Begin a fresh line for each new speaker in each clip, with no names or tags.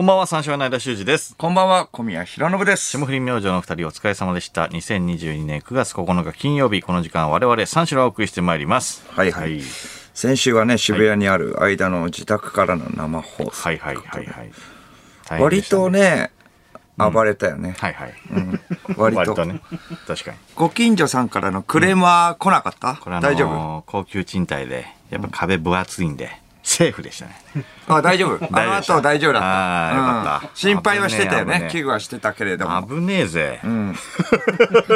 こんばんは、三四郎の間修二です。
こんばんは、小宮弘信です。
霜降り明星のお二人お疲れ様でした。2022年9月9日金曜日、この時間我々三四郎をお送りしてまいります。
はいはい先週はね、渋谷にある間の自宅からの生放送。
はいはいはいはい。大変
割と。ね、暴れたよね。
はいはい。
割と
割とね。確かに。
ご近所さんからのクレームは来なかった、
これあのー
大丈夫？
高級賃貸で、やっぱ壁分厚いんで、セーフでしたね。
あ、大丈夫？あの後大丈夫だった。
よかった
うん心配はしてたよ
危ねえ危
惧はしてたけれども。
危ねえぜ。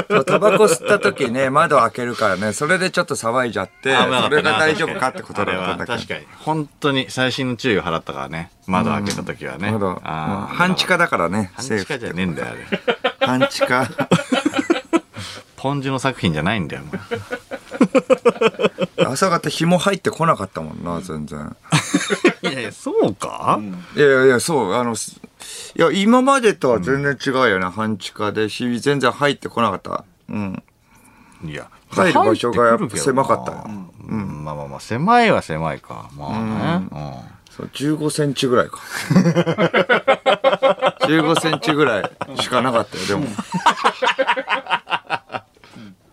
そうタバコ吸った時ね、窓開けるからね、それでちょっと騒いじゃって、それが大丈夫かってことだったんだけど。
確かに。本当に最新の注意を払ったからね。窓開けた時はね。
まだ、
あー
半地下だからね、
半地下じゃねえんだよ、あれ。
半地下。
ポンジュの作品じゃないんだよ、
朝方紐入ってこなかったもんな、全然。
いやいや、そうか、
いやいやいや、そう、あの、すいや、今までとは全然違うよね、半地下で、日々全然入ってこなかった。うん。
いや、
入る場所がやっぱ狭かったよ
うん、まあまあまあ、狭いは狭いか。まあね。うん
そう、15センチぐらいか。15センチぐらいしかなかったよ、でも。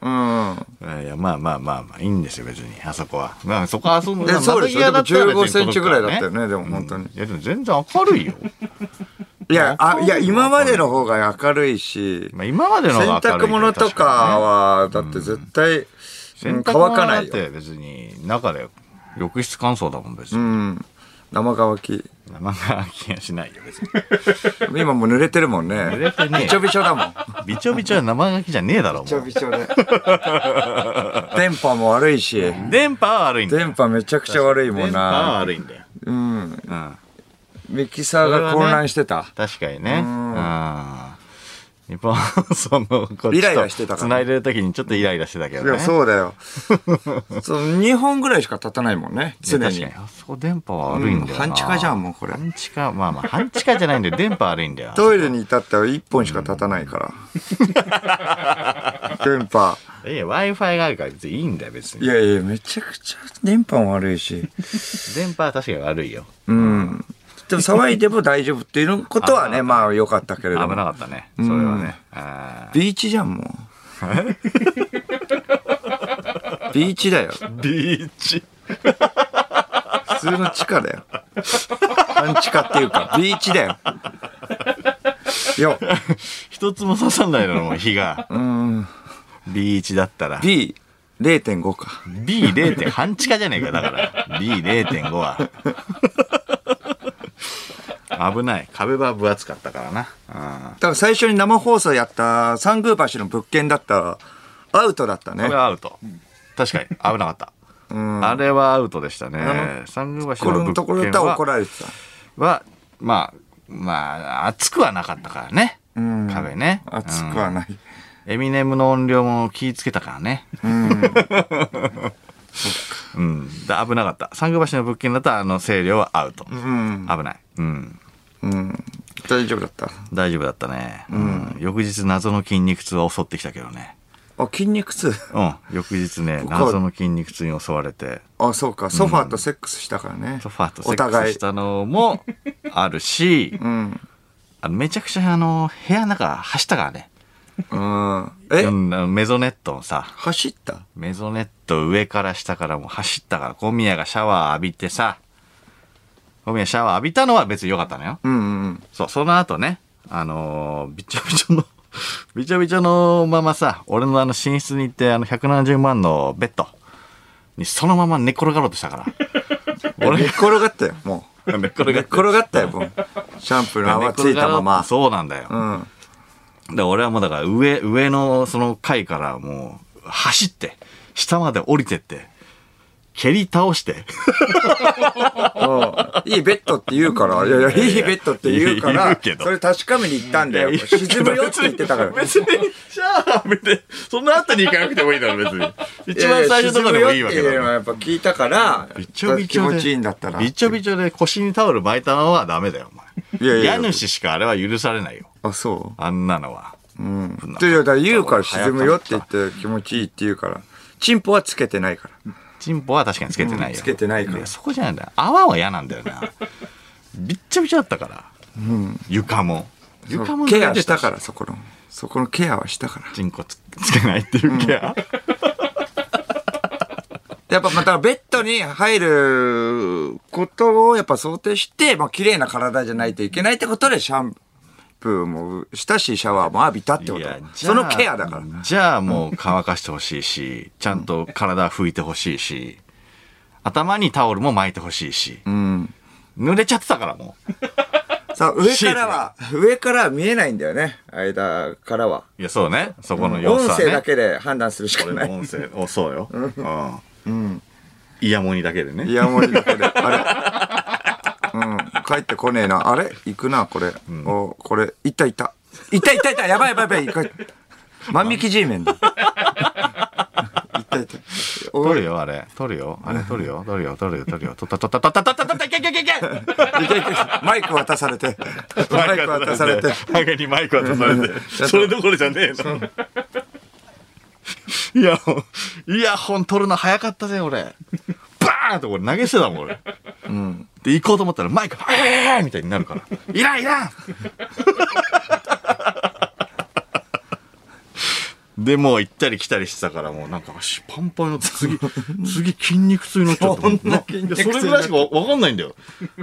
うん。
いやまあまあまあまあ、いいんですよ、別に。あそこは。まあ、そこは遊ぶ
でそうでしょ
窓際だったら別に
でも15センチぐらいだったよねでも本当に
うんいや、でも全然明るいよ。
いや、あ、いや、今までの方が明るいし、
まあ、今までの
洗
方が明るい
濯物とかは、だって絶対、乾かないよ。
て別に、中で浴室乾燥だもん、別
う
に。
ん。生乾き。
生乾きはしないよ、別に。
今もう濡れてるもんね。
濡れてねえ
びちょびちょだもん。
びちょびちょは生乾きじゃねえだろ、
びちょ。びちょで。電波も悪いし、
電波は悪いんだよ。
電波めちゃくちゃ悪いもん
電波は
な。
悪いんだよ。
うん。
うん。
ミキサーが混乱してた。
確かにね。
う
うんん。日本その、こっちと
イライラしてたからね
繋いでる時にちょっとイライラしてたけどね。
いや、そうだよ。そう、2本ぐらいしか経たないもんね。常に
確かに。。あそこ電波は悪いんだよな。
うん半地下じゃんもうこれ
半地下、まあまあ、半地下じゃないんだよ。電波悪いんだよ。
トイレに至っては1本しか経たないから。電波。
いや、Wi-Fi があるから別にいいんだよ、別に。
いやいや、めちゃくちゃ電波も悪いし。
電波は確かに悪いよ。
うん。でも騒いでも大丈夫っていうことはね、まあ良かったけれど
危
も。
なかったね。それはね。
ビーチじゃん、もう。ビーチだよ。
ビーチ。
普通の地下だよ。半地下っていうか、ビーチだよ。よ。
一つも刺さんないだろ、もう火が。
うん。
ビーチだったら。
B0.5 か。
B0. 半地下じゃねえか、だから。B0.5 は。危ない。壁は分厚かったからな。うん
多分最初に生放送やった三宮橋の物件だったら、アウトだったね
これ。はアウト。確かに、危なかった。
うん。
あれはアウトでした
あ
ね。三宮橋
こ
の
のところだったら
物件は
怒られてた。
は、まあ、まあ、熱くはなかったからね。
うん。
壁ね。
熱くはない。
うんエミネムの音量も気ぃつけたからね。
うん。
うん。だ危なかった。三宮橋の物件だったら、あの、声量はアウト。
うん。
危ない。うん。
うん。大丈夫だった？
大丈夫だったね。うん。翌日、謎の筋肉痛は襲ってきたけどね。
あ、筋肉痛？
うん。翌日ね、謎の筋肉痛に襲われて、
あ、そうか。ソファーとセックスしたからね。
ソファーとセックスしたのもあるし、
うん。
あのめちゃくちゃあの、部屋の中走ったからね。
うん。え？
メゾネットのさ、
走った？
メゾネット上から下からもう走ったから、小宮がシャワー浴びてさ、小宮シャワー浴びたのは別に良かったのよ。
うんうん
そう、その後ね、あのーびちょびちょの、びちょびちょのままさ、俺のあの寝室に行って、あの170万のベッドにそのまま寝っ転がろうとしたから。
うん。寝っ転がったよ、もう。
寝っ転
寝っ転がったよ、もう。シャンプーの泡ついたまま。
そうなんだよ。
うん。
で、俺はもうだから上、上のその階からもう走って、下まで降りてって、蹴り倒して。
うんいいベッドって言うから、いやいや、いいベッドって言うからそれ確かめに行ったんだよ。沈むよって言ってたから。
別に、シャワー浴びて、その後に行かなくてもいいだろ、別に。一番最初のとこでもいいわけ
沈むよっていうのは
だ
やっぱ聞いたから、
びちょびちょで。
気持ちいいんだったら。
びちょびちょで腰にタオル巻いたのはダメだよ、お前。
いやいや
家主しかあれは許されないよ。
あ、そ
あんなのは。
ううん。で、いやだから言うから沈むよって言って気持ちいいって言うから。チンポはつけてないから。
チンポは確かにつけてないよ。
うんつけてないから
やそこじゃないんだよ。泡は嫌なんだよな。びっちゃびちゃだったから。床も床も
ケアした
ら
から、そこの。そこのケアはしたから。
チンコつつけないっていうケア、
やっぱまたベッドに入ることをやっぱ想定して、まあ綺麗な体じゃないといけないってことでシャンプーもしたし、シャワーも浴びたってこと。そのケアだから。
じゃあもう乾かしてほしいしちゃんと体拭いてほしいし頭にタオルも巻いてほしいし、
うん。
濡れちゃってたからも
さあ、上からは、上からは見えないんだよね。間からは。
ういやそうねそこの様子
音
はね
声だけで判断するしかない。
音声おそうよ、うんイヤモニだけでね
イヤモニだけで。あれうん。帰ってこねえな。あれ？行くな、これ。お、これ、いったいった。いったいったいった。やばいやばいやばい。万引き G メンだ。
取るよあれ取るよあれ取るよ取るよ取るよ取るよ取った取った取った取った取ったいけいけいけいけ
マイク渡されて。マイク渡されて。
ハゲにマイク渡されてそれどころじゃねえの イヤホンイヤホン取るの早かったぜ俺バーンと俺投げ捨てたもん俺
うん。
で行こうと思ったらマイク「はい!」みたいになるから「いらんいらん!」でもう行ったり来たりしてたからもうなんか足パンパンになって次 次筋肉痛になっちゃった
そんな筋肉痛
それぐらいしかわかんないんだよ。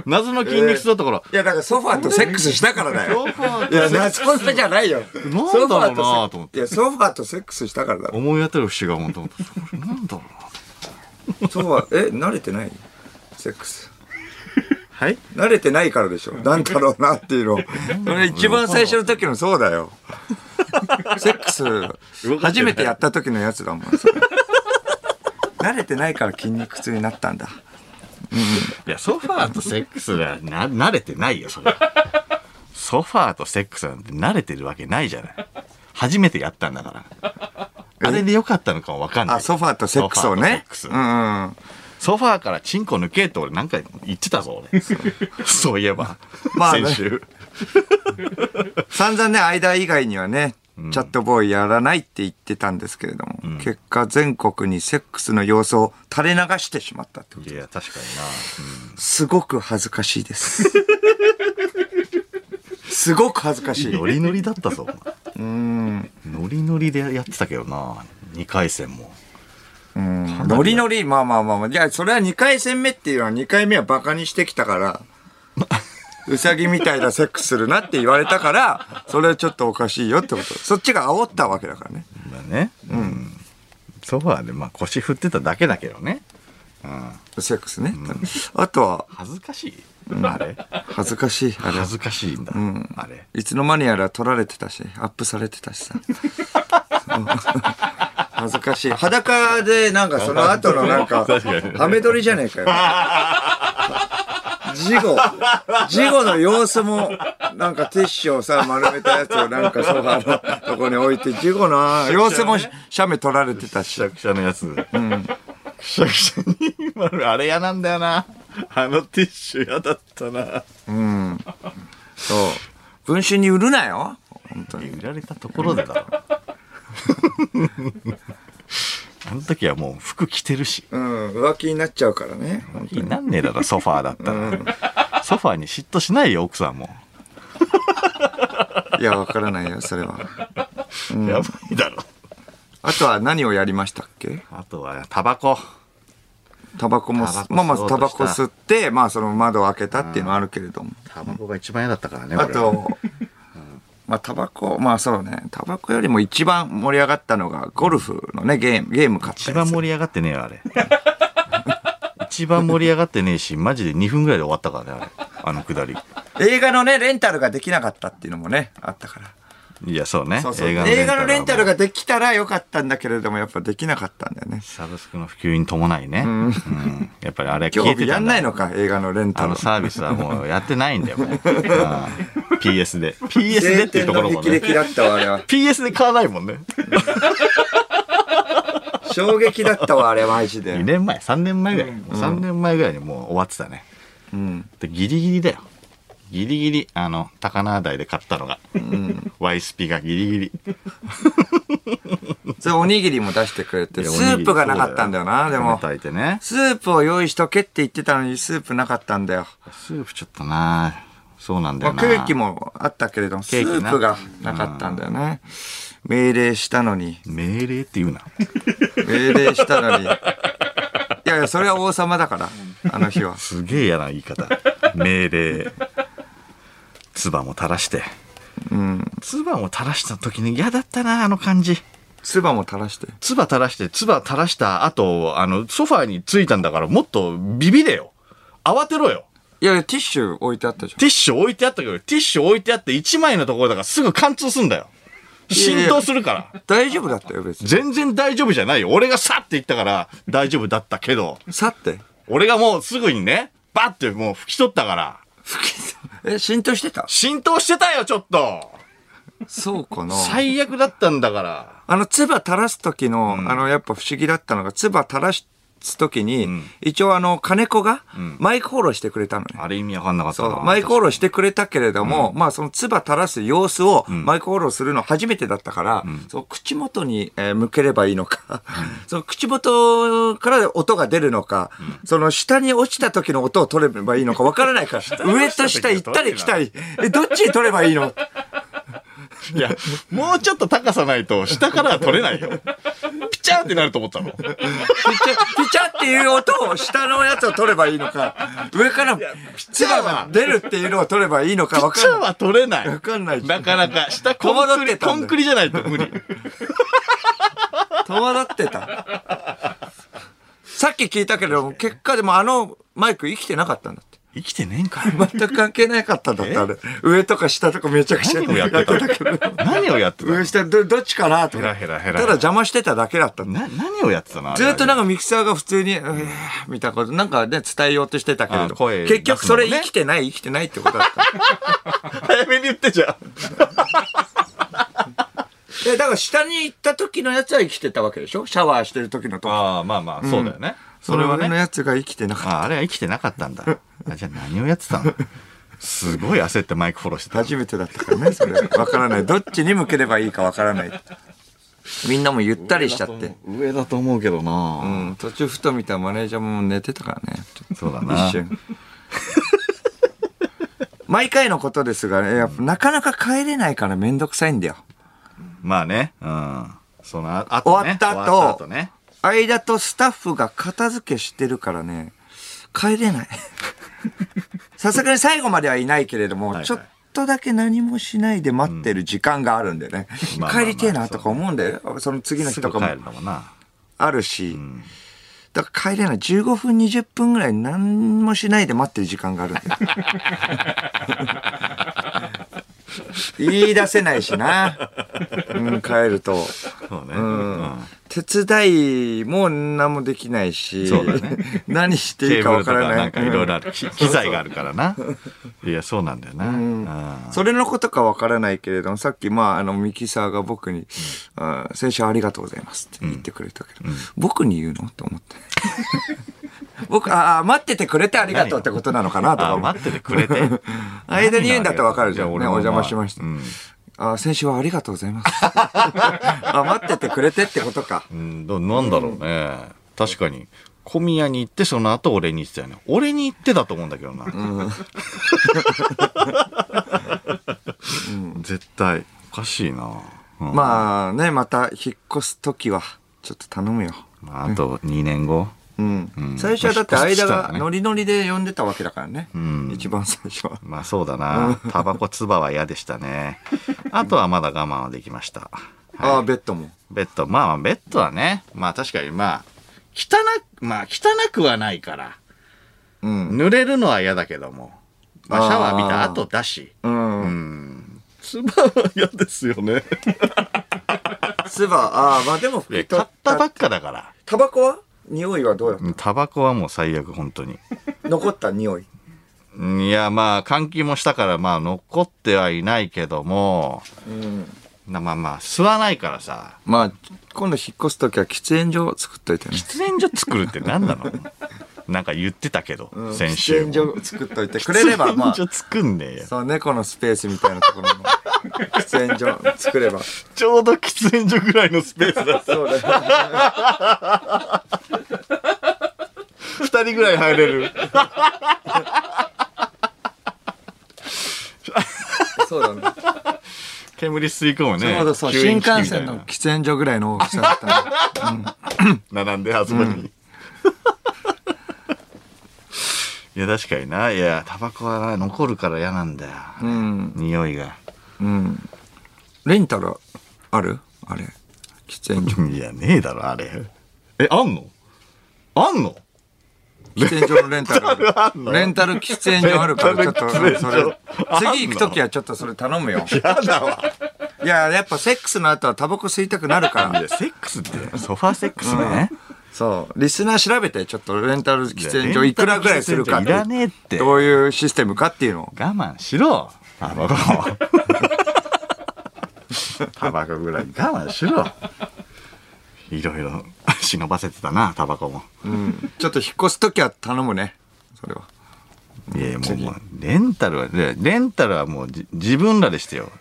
謎の筋肉痛だったから、
いや、だからソファーとセックスしたからだよ。
ソファー
いや、なそんなじゃないよ。
なんだろうなと思って。
いや、ソファーとセックスしたからだろ。
思い当たる節が本当なんだろうな
ソファー、え、慣れてない？セックス。
はい？
慣れてないからでしょ。なんだろうなっていうの。それ一番最初の時のそうだよ。セックス、初めてやった時のやつだもん。それ慣れてないから筋肉痛になったんだ。
いやソファーとセックスがな慣れてないよそれソファーとセックスなんて慣れてるわけないじゃない初めてやったんだからあれでよかったのかもわかんない
あ、ソファーとセックスをね。
ソファーとセックス
うんうん。
ソファーからチンコ抜けって俺何回も言ってたぞ俺。そういえば、
まあね。
先週。
散々ね、間以外にはね、チャットボーイやらないって言ってたんですけれども、結果全国にセックスの様子を垂れ流してしまったってこと。
いや確かに
すごく恥ずかしいです。すごく恥ずかしい。
なノリノリだったぞ。
うん。
ノリノリでやってたけどな。2回戦も
うん。ノリノリ、まあまあまあまあ。いや、それは2回戦目っていうのは2回目はバカにしてきたから、うさぎみたいなセックスするなって言われたから、それはちょっとおかしいよってこと。そっちが煽ったわけだからね。
まあね。うん。ソファーでまあ腰振ってただけだけどね。うん。
セックスね。あとは、
恥ずかしい。あれ。
恥ずかしい。あれ。
恥ずかしいんだ、あれ。
いつの間にやら撮られてたし、アップされてたしさ。うん恥ずかしい。裸でなんかその後のなんか、ハメ撮りじゃねえかよ。事後、事後の様子も、なんかティッシュをさ、丸めたやつをなんかソファーのとこに置いて、事後の様子も写メ撮られてたし
くし。ゃくしゃのやつ、くしゃくしゃに丸あれ嫌なんだよなあのティッシュ嫌だったな
うん。そう。文春に売るなよ。本当に。
売られたところでだろ あの時はもう服着てるし。
うん、浮気になっちゃうからね。
いいなんねえだろソファーだったら、ソファーに嫉妬しないよ奥さんも、
いや、わからないよ、それは。
やばいだろ。
あとは何をやりましたっけ？
あとはタバコ。
タバコもまあまずタバコ
吸
って、まあその窓を開けたっていうのはあるけれども。
タバコが一番嫌だったからね
あと、まあタバコ、まあそうね、タバコよりも一番盛り上がったのがゴルフのね、ゲーム、ゲーム買った
一番盛り上がってねえよあれ。一番盛り上がってねえしマジで2分ぐらいで終わったからねあれ。あのくだり。
映画のね、レンタルができなかったっていうのもね、あったから。
いやそうね。
そうそう。映画のレンタル
が
ができたらよかったんだけれども、やっぱできなかったんだよね。
サブスクの普及に伴いね、うん。やっぱりあれ消えてたん
ないのか、映画のレンタル。
あの。サービスはもうやってないんだよ PS で。PS でっていうところもね。
だったわ、あれは。
PS で買わないもんね。
衝撃だったわ、あれ、マジ
2
で。
年前3年前ぐらい、3年前ぐらいにもう終わってたね。
うん。
でギリギリだよギリギリあの高輪台で買ったのが、ワイスピがギリギリ
それおにぎりも出してくれて、スープがなかったんだよな、でも。
炊いてね
スープを用意しとけって言ってたのに、スープなかったんだよ。
スープちょっとなそうなんだ
まあ、
よな。
ケーキもあったけれども、ス
ー
プがなかったんだよね。命令したのに、
命令って言うな。
命令したのに。いやいや、それは王様だから、あの日は。
すげえ嫌な言い方。命令。唾も垂らして。
うん。
唾も垂らした時に嫌だったな、あの感じ。
唾も垂らして。
唾垂らして、唾垂らした後、あの、ソファーに着いたんだから、もっとビビれよ。慌てろよ。
いやいや、ティッシュ置いてあったじゃん。
ティッシュ置いてあったけど、ティッシュ置いてあって1枚のところだからすぐ貫通すんだよ。浸透するから。
大丈夫だったよ、別に。
全然大丈夫じゃないよ。俺がさって言ったから大丈夫だったけど、
さって？
俺がもうすぐにね、バッてもう拭き取ったから、
え、浸透してた？
浸透してたよ、ちょっと。
そうかな。
最悪だったんだから。
あの、唾垂らす時の、あの、やっぱ不思議だったのが、唾垂らす時に、一応あの、金子が、マイクフォローしてくれたのね。
あれ意味わかんなかったな。
そう、マイクフォローしてくれたけれども、まあその唾垂らす様子をマイクフォローするの初めてだったから、その口元に、えー向ければいいのか、その口元から音が出るのか、その下に落ちた時の音を取ればいいのかわからないから、上と下行ったり来たり、え、どっちに取ればいいの？
いや、もうちょっと高さないと下からは取れないよ。ピチャーってなると思ったの。
ピチャ、ピチャっていう音を下のやつを取ればいいのか、上から唾が出るっていうのを取ればいいのかわかんない。
ピチャーは取れない。
わかんない。
なかなか、下コ
戸
ンクリ、コンクリじゃないと無理。
戸惑ってた。さっき聞いたけれども、結果でもあのマイク生きてなかったんだ。
生きてねえんか
全く関係なかったんだって、あれ。上とか下とかめちゃくちゃ
何をやってた
けど。
何をやってた
上下ど、どっちかなと
ヘ
か。
ラヘラヘラ
ただ邪魔してただけだった。
な、何をやってたの？
ずっとなんかミキサーが普通に、うーみたいなこと、なんかね、伝えようとしてたけれど、結局それ生きてない、生きてないってことだった。
早めに言ってじゃん。
え、だから下に行った時のやつは生きてたわけでしょ？シャワーしてる時のと。
ああ、まあまあ、そうだよね。それは
上の
ね。
やつが生きてなかった。
ああれは生きてなかったんだ。あじゃあ何をやってたの？すごい焦ってマイクフォローしてた。
初めてだったからね、それ。わからない。どっちに向ければいいかわからない。みんなもゆったりしちゃって。
上だと思うけどな、
うん、途中ふと見たマネージャーも寝てたからね。
そうだな
一瞬。毎回のことですがね、やっぱなかなか帰れないからめんどくさいんだよ。
まあね。うん。そのね。
終わった後
終わった後ね。
間とスタッフが片付けしてるからね、帰れない。さすがに最後まではいないけれども、
いはい
ちょっとだけ何もしないで待ってる時間があるんでね。
まあまあまあ
帰りてえなとか思うんだよ。その次の日とかも。あるし、だから帰れない。15分、20分ぐらい何もしないで待ってる時間があるんだよ。言い出せないしな。うん、帰ると。
そうね。
うん手伝いも何もできないし、
そうだね
何していいかわかない。
なんかいろいろあ
うん
る。き機材があるからな。いや、そうなんだよな。うん
それのことかわからないけれども、さっき、まあ、あの、ミキサーが僕に、あ先週ありがとうございますって言ってくれたけど、僕に言うの？と思って。僕、ああ、待っててくれてありがとうってことなのかなとか。
待っててくれて。
間に言うんだったらわかるじゃん。ね、お
俺も
邪魔しました。
うん
あ先週はありがとうございます。あ、待っててくれてってことか。
うん、どなんだろうね。確かに。小宮に行って、その後俺に言ってたよね。俺に行ってたと思うんだけどな。絶対。おかしいな。うん
まあね、また引っ越すときは、ちょっと頼むよ。
まあ、あと2年後。
うん
うん
最初はだって間がノリノリで呼んでたわけだからね。
ん
一番最初は。
まあそうだな。タバコ唾は嫌でしたね。あとはまだ我慢はできました。
ああ、ベッドも。
ベッド。まあまあ、ベッドはね。まあ確かにまあ、汚く、まあ汚くはないから。
うん。
濡れるのは嫌だけども。まあシャワー浴びた後だし。
うん。
うん。唾は嫌ですよね。
つば、ああ、まあでも
買ったばっかだから。
タバコは？匂いはどうだっ
うんタバコはもう最悪、本当に。
た 残った匂い？
うんいや、まあ、換気もしたから、まあ、残ってはいないけども、
うん。
なまあまあ、吸わないからさ、
まあ、今度引っ越すときは喫煙所作っといてね。
喫煙所作るって何なの？なんか言ってたけど、
うん
先週。
喫煙所作っといてくれれば、まあ
喫、煙所作んねえよ。
そう、猫のスペースみたいなところの喫煙所作れば。
ちょうど喫煙所ぐらいのスペースだ。
そうだよ。
二人ぐらい入れる。
そうだね。
煙吸い込むね。
新幹線の喫煙所ぐらいの大きさだったの。
並んであそこに、いや確かにな。いやタバコはな残るから嫌なんだよ、
うん。
匂いが。
うん。レンタルある？あれ。喫煙所。
いやねえだろあれ。えあんの？あんの？
喫煙所のレンタル。
あんの？
レンタル喫煙所あるから、ちょっと、それ次行くときはちょっとそれ頼むよ。
やだわ。
いや、やっぱセックスの後はタバコ吸いたくなるから。
いやセックスってソファーセックスね、
そう。リスナー調べて、ちょっとレンタル喫煙所いくらぐらいするか
いらねえって
どういうシステムかっていうのを。
我慢しろタバコ タバコぐらい我慢しろいろいろ 忍ばせてたなタバコも
うん。ちょっと引っ越すときは頼むね。それは。
いやもうレンタルはねレンタルはもうじ自分らでしてよ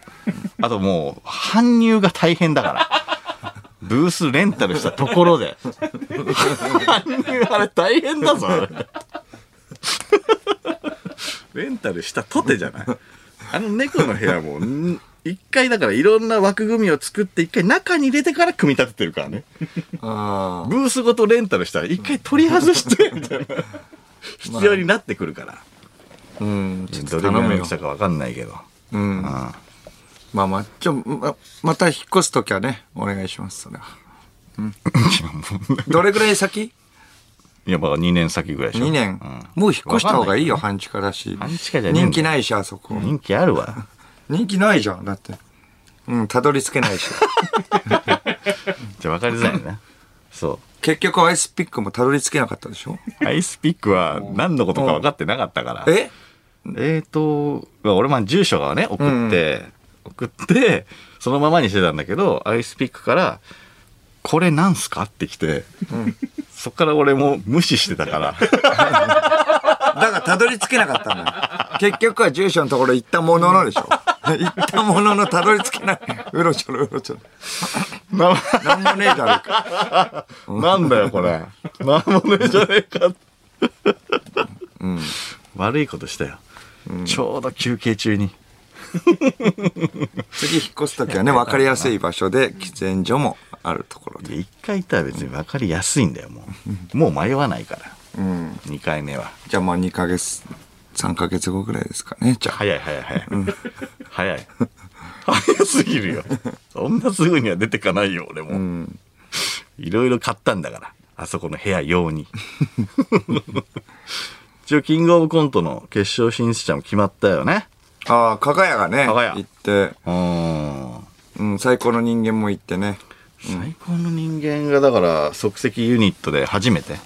あともう搬入が大変だからブースレンタルしたところで あれ大変だぞレンタルしたとてじゃないあの猫の部屋もん一回だからいろんな枠組みを作って一回中に入れてから組み立ててるからね
あ
ブースごとレンタルしたら一回取り外してみたいな 必要になってくるから、
あ。うん。ちょっ
どれぐらいの大き。さかわかんないけど。
うん。まあまあ、ちょ、ま、また引っ越すときはね、お願いします、それは。うん。どれぐらい先？
いや、まあ2年先ぐらいでしょ。
?2 年、
うん
もう引っ越した方がいいよ、
わ
半地下だし。
半地下じゃ
人気ないし、あそこ。
人気あるわ。
人気ないじゃん、だって。うん、たどり着けないし。
じゃあ分かりづらいな。そ
結局アイスピックもたどり着けなかったでしょ？
う。アイスピックは何のことか分かってなかったから。
え？
えーと、まあ俺も住所がね、送って、送って、そのままにしてたんだけど、アイスピックから、これなんすかって来て、そっから俺も無視してたから。
だからたどり着けなかったんだよ。結局は住所のところ行ったもののでしょ行ったもののたどり着けない。うろちょろうろちょろ。
な
なんもねえじゃねえか。
なんだよ、これ。なんもねえじゃねえか。悪いことしたよ。ちょうど休憩中に。
次引っ越すときはね、分かりやすい場所で喫煙所もあるところで。
で一回行ったら別に分かりやすいんだよ、もう。もう迷わないから。
うん。
2回目は。
じゃあまあ2ヶ月、3ヶ月後ぐらいですかね。じゃあ。
早い早い早い。早い。早すぎるよ。そんなすぐには出てかないよ、俺も。いろいろ買ったんだから。あそこの部屋用に。一応、キングオブコントの決勝進出者も決まったよね。
ああ、加賀屋がね、
加賀屋
行って、
うーん。
うん、最高の人間も行ってね。
最高の人間がだから即席ユニットで初めて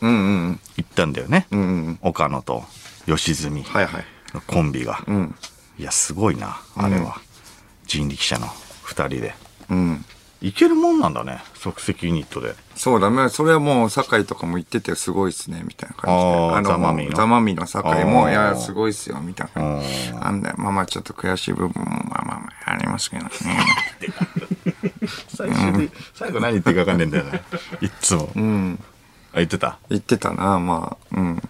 うんうん
行ったんだよね、
うん。うんうん。
岡野と吉住
はいはい。
のコンビが、
うん。
いやすごいなあれは、人力車の2人で
うん。
いけるもんなんだね即席ユニットで
そうだね。それはもう、酒井とかも言っててすごいっすね、みたいな感じで。
あーザマミィの
ザマミィの酒井も、いや、すごいっすよ、みたいな感じ。
う
なんだよ、まあまあちょっと悔しい部分も、まあまあまあありますけどね。
最終に、最後何言ってるか分かんねえんだよな いっつも、
うん。
あ言ってた？
言ってたな、まあ。うん。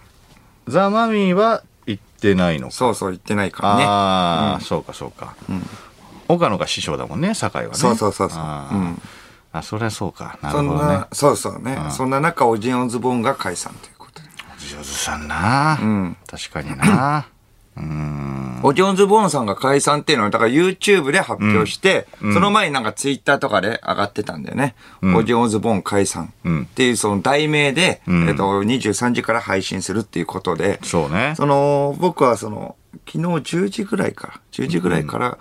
ザ・マミィは行ってないのか
そうそう、言ってないからね。
ああ、そうかそうか、岡野が師匠だもんね酒井はね。
そうそうそうそう。
あー。
うん。
あそりゃそうか。な
そん
るほどね。
な、そうそうね。そんな中、オジンオズボーンが解散ということで。
上手さんな、
ん。
確かにな。うーん
オジオンズボーンさんが解散っていうのは、だから YouTube で発表して、その前になんか Twitter とかで上がってたんだよね。オジオンズボーン解散
うん
っていうその題名で、
ん。
えっと、23時から配信するっていうことで、
そうね。
その、僕はその、昨日10時ぐらいから、10時ぐらいから、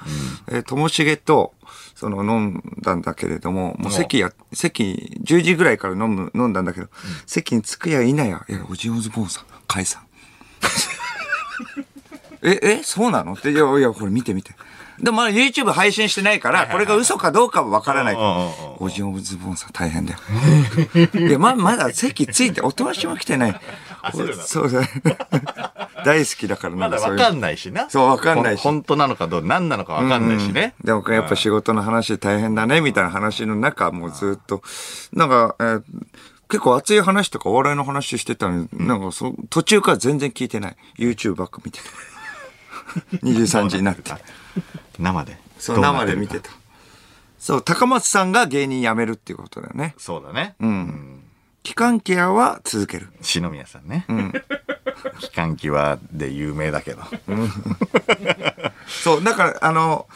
えーともしげと、その飲んだんだけれども、もう席や、席、10時ぐらいから飲む、飲んだんだけど、席に着くやいなや、いや、オジオンズボーンさん、解散。え、え、そうなの？って、いや、いや、これ見て見て。でもまだ YouTube 配信してないから、これが嘘かどうかはわからない。
うんうんうん
オジオンズボーンさん大変だよ。いや、ま、まだ席ついて、おとなしも来てない。そうだ。大好きだから
まだ
そういう
分かんないしな
そうわかんないし
本当なのかどう何なのか分かんないしね、
でもやっぱ仕事の話大変だね、みたいな話の中、もうずっと、なんか、えー結構熱い話とかお笑いの話してたのに、なんかそ途中から全然聞いてない。YouTube ばっか見てた。23時になって。
生で
そう、生で見てた。そう、高松さんが芸人辞めるっていうことだよね。
そうだね
うん。期間ケアは続ける。
篠宮さんね、機関機はで有名だけど、
そう、だから、あの、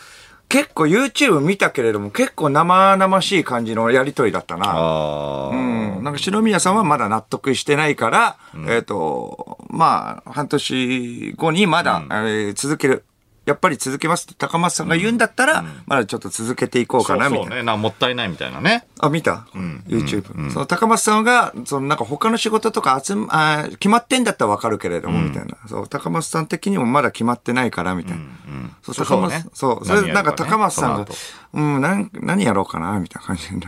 結構 YouTube 見たけれども、結構生々しい感じのやりとりだったな。うん。なんか篠宮さんはまだ納得してないから、えっ、と、まあ、半年後にまだ、えー続ける。やっぱり続けますって高松さんが言うんだったら、まだちょっと続けていこうかな、みたいな。
そうねなもったいないみたいなね。
あ、見た、?YouTube、その高松さんが、そのなんか他の仕事とか集ま、決まってんだったらわかるけれども、みたいな。そう、高松さん的にもまだ決まってないから、みたいな。そう、
そう
高松
そうね。
そう、それでなんか高松さんがうん、なん何やろうかな、みたいな感じで、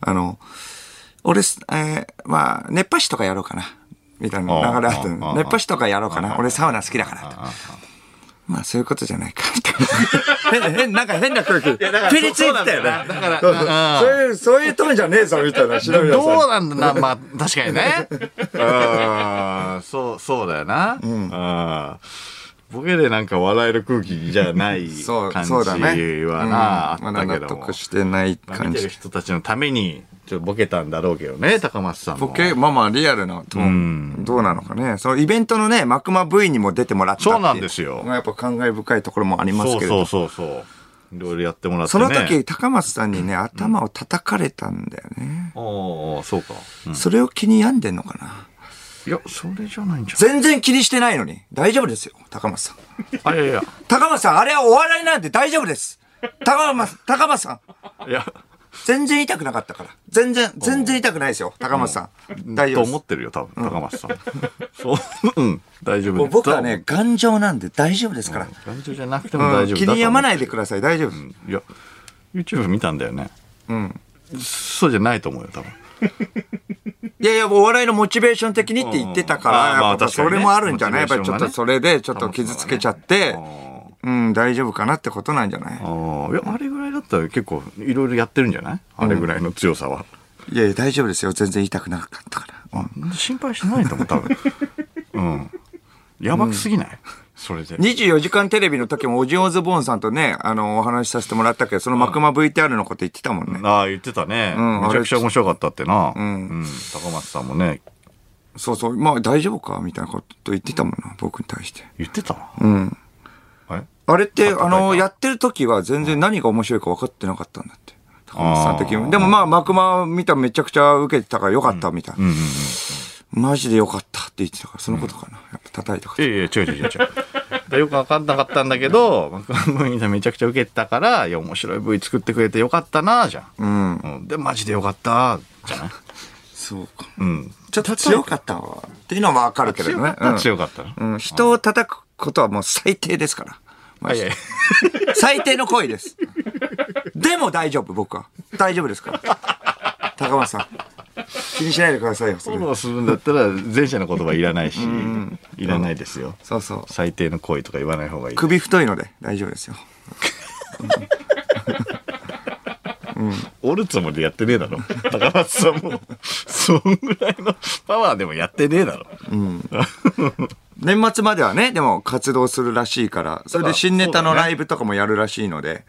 あの、俺す、えーまあ、熱波師とかやろうかな。みたいな流れあった熱波師とかやろうかな。俺サウナ好きだからと。まあ、そういうことじゃないか、みたいな。変変なんか変な空気。ピリついてたよね。
だから
そういう、そういうトーンじゃねえぞ、みたいな。
どうなんだな、まあ、確かにね。うん、そう、そうだよな。うん。ボケでなんか笑える空気じゃない
そう、
感じ
そうだね。
はな、
うん
あったけども。
してない
まあ
感じ。
見てる人たちのために、ちょっとボケたんだろうけどね、高松さんも。
ボケ、まあまあリアルなトーン、どうなのかね。そのイベントのね、マクマ V にも出てもらった
そうなんですよ
やっぱ感慨深いところもあります
そう
けれど。
そうそうそう。いろいろやってもらって
そ
ね。
の時、高松さんにね、頭を叩かれたんだよね。
おーそうか。うん
それを気に病んでんのかな。
いや、それじゃないんじゃ
全然気にしてないのに。大丈夫ですよ、高松さん。
あ、いやいや。
高松さん、あれはお笑いなんで大丈夫です。高松、高松さん。
いや、
全然痛くなかったから。全然、全然痛くないですよ、高松さん。大丈夫です。
と思ってるよ、多分、高松さん。そう、うん、大丈夫
もう僕はね、頑丈なんで大丈夫ですから。
頑丈じゃなくても大丈夫
気に病まないでください、大丈夫。
いや、YouTube 見たんだよね。
うん。
そうじゃないと思うよ、多分。
いやいや、お笑いのモチベーション的にって言ってたから、やっぱそれもあるんじゃない？やっぱりちょっとそれでちょっと傷つけちゃって、うん、大丈夫かなってことなんじゃない？
ああ、いや、あれぐらいだったら結構いろいろやってるんじゃない？あれぐらいの強さは。
いやいや、大丈夫ですよ。全然痛くなかったから。うん。
心配しないと思う、多分。うん。やばくすぎない、それで。
24時間テレビの時もオジオズボーンさんとね、あの、お話しさせてもらったけど、そのマクマ VTR のこと言ってたもんね。
ああ、言ってたね。
ん
めちゃくちゃ面白かったってな。
ん
うん。高松さんもね、
そうそう、まあ大丈夫かみたいなこと言ってたもんな、僕に対して。
言ってた？
うん。
あれ
あれって、あの、
か
やってる時は全然何が面白いか分かってなかったんだって。高松さん的に。でもまあ、マクマ見たらめちゃくちゃ受けてたからよかったみたいな。
うんうんうん。
マジでよかったって言ってたから、そのことかな。やっぱ叩いたから。
いやいや、違う違う違う違う。でよくわかんなかったんだけど、マクマ V でめちゃくちゃ受けてたから、いや、面白い V 作ってくれてよかったな、じゃん。
うん。
うん。で、マジでよかった、じゃない？
そうか。
うん。
ちょっと強かったわ。っていうのは分かるけれどね。うん
強かった。
うん、人を叩くことはもう最低ですから。マジで
やいや
最低の行為です。でも大丈夫、僕は。大丈夫ですから。高松さん。気にしないでくださいよ。それ
フォローするんだったら、前者の言葉いらないし、いらないですよ。
そうそう。
最低の行為とか言わない方がいい。
首太いので大丈夫ですよ。
折るつもりでやってねえだろ。高松さんも、そんぐらいのパワーでもやってねえだろ。
年末まではね、でも活動するらしいから、それで新ネタのライブとかもやるらしいので、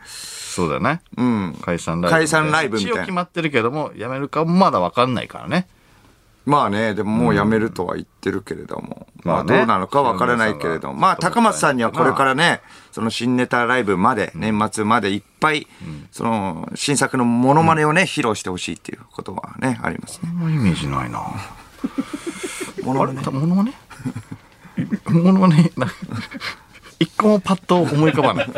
そうだね。
うん。
解散ライブ。
解散ライブみたいな
一応決まってるけども、やめるかもまだわかんないからね。
まあね、でももう辞めるとは言ってるけれども、まあ
まあね
どうなのかわからないけれども、まあ高松さんにはこれからね、その新ネタライブまで、年末までいっぱい、その新作のモノマネをね、披露してほしいっていうことはね、ありますね。
あんまイメージないな。
モノマ
れ？モノマネ？モノマネ、な一個もパッと思い浮かばない。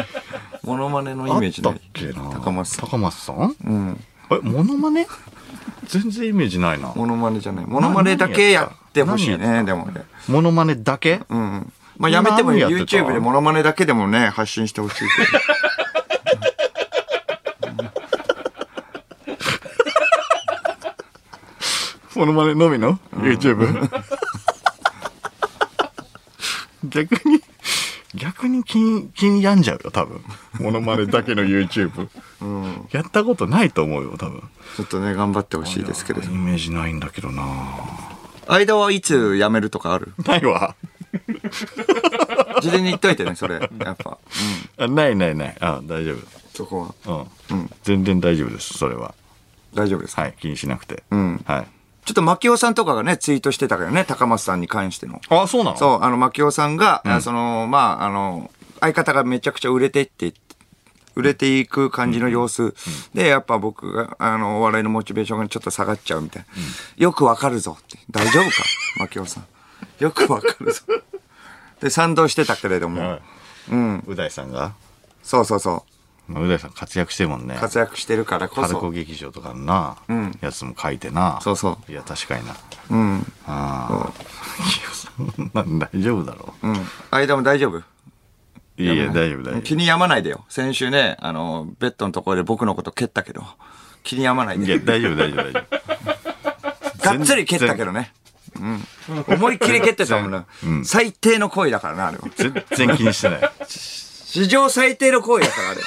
モノマネのイメージない
たっ。けな
高松さん
高松さん？
うん。
え、モノマネ？全然イメージないな。
モノマネじゃない。モノマネだけやってほしいね、でもね。
モノマネだけ？
うん。まあやめても YouTube でモノマネだけでもね、発信してほしいけど。
モノマネのみの ?YouTube? 逆に気に、気に病んじゃうよ、多分。モノマネだけの YouTube。やったことないと思うよ、多分。
ちょっとね、頑張ってほしいですけれど
イ。メージないんだけどな
間はいつ辞めるとかある？
ないわ。
事前に言っといてね、それ。やっぱ。うん。
あないないない。あ大丈
そこは。
夫。うん。全然大丈夫です、それは。
大丈夫ですか、
はい、気にしなくて。
ん
はい。
ちょっと牧雄さんとかがね、ツイートしてたけどね、高松さんに関しての。
あ、そうなの？
そう、あの、牧雄さんが、あその、まあ、あの、相方がめちゃくちゃ売れてって、売れていく感じの様子、で、やっぱ僕が、あの、お笑いのモチベーションがちょっと下がっちゃうみたいな。よくわかるぞって。大丈夫か？牧雄さん。よくわかるぞ。で、賛同してたけれども、
はい
うん。
う大さんが？
そうそうそう。
まあう大さん活躍してるもんね。
活躍してるからこ
春子
そ。
劇場とかのな、
ん
やつも書いてな。
そうそ
いや、確かにな。
うん。
あ あ。大丈夫だろ
うん。間も大丈夫？
う。いやいや、大丈夫、大丈
気に病まないでよ。先週ね、あの、ベッドのところで僕のこと蹴ったけど、気に病まない
夫。い
で
や、。大丈夫、大丈夫、大丈夫。
がっつり蹴ったけどね。うん。思いっきり蹴ってたもんな。最低の行為だからな、あれは。
全然気にしてない。
史上最低の行為だから、あれ。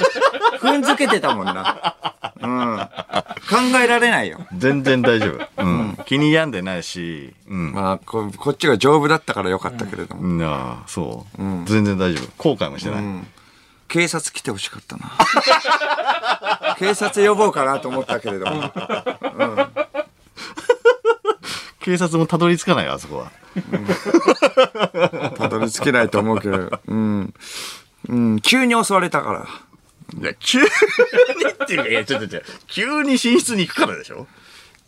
踏んづけてたもんな。うん。考えられないよ。
全然大丈夫。うん。気に病んでないし、うん。
まあこ、こっちが丈夫だったからよかったけれども。
うんああ、そう。全然大丈夫。後悔もしてない。
警察来てほしかったな。警察呼ぼうかなと思ったけれども。
警察もたどり着かないよ、あそこは。
たどり着けないと思うけど。うん。うん、急に襲われたから。
いや、急にっていうか、いや、ちょっと違う。急に寝室に行くからでしょ？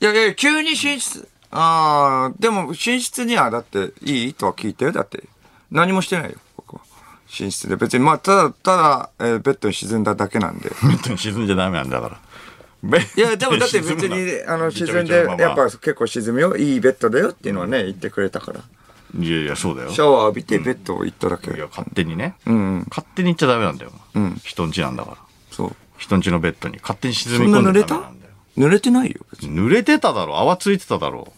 いやいや、急に寝室。ああ、でも寝室にはだっていい？とは聞いたよ。だって。何もしてないよ、僕は。寝室で。別に、まあ、ただ、ただ、えーベッドに沈んだだけなんで。
ベッドに沈んじゃダメなんだから。
いや、でもだって別に、あの、沈んで、やっぱ結構沈むよ。いいベッドだよっていうのはね、言ってくれたから。
いやいや、そうだよ。
シャワー浴びてベッド行っただけ。
いや、勝手にね。
んうん
勝手に行っちゃダメなんだよ。
ん
人ん家なんだから。
そう。
人ん家のベッドに勝手に沈
そ
み込んで
んな濡れた？
ダメなんだよ。
濡れてないよ、別に。
濡れてただろ泡ついてただろ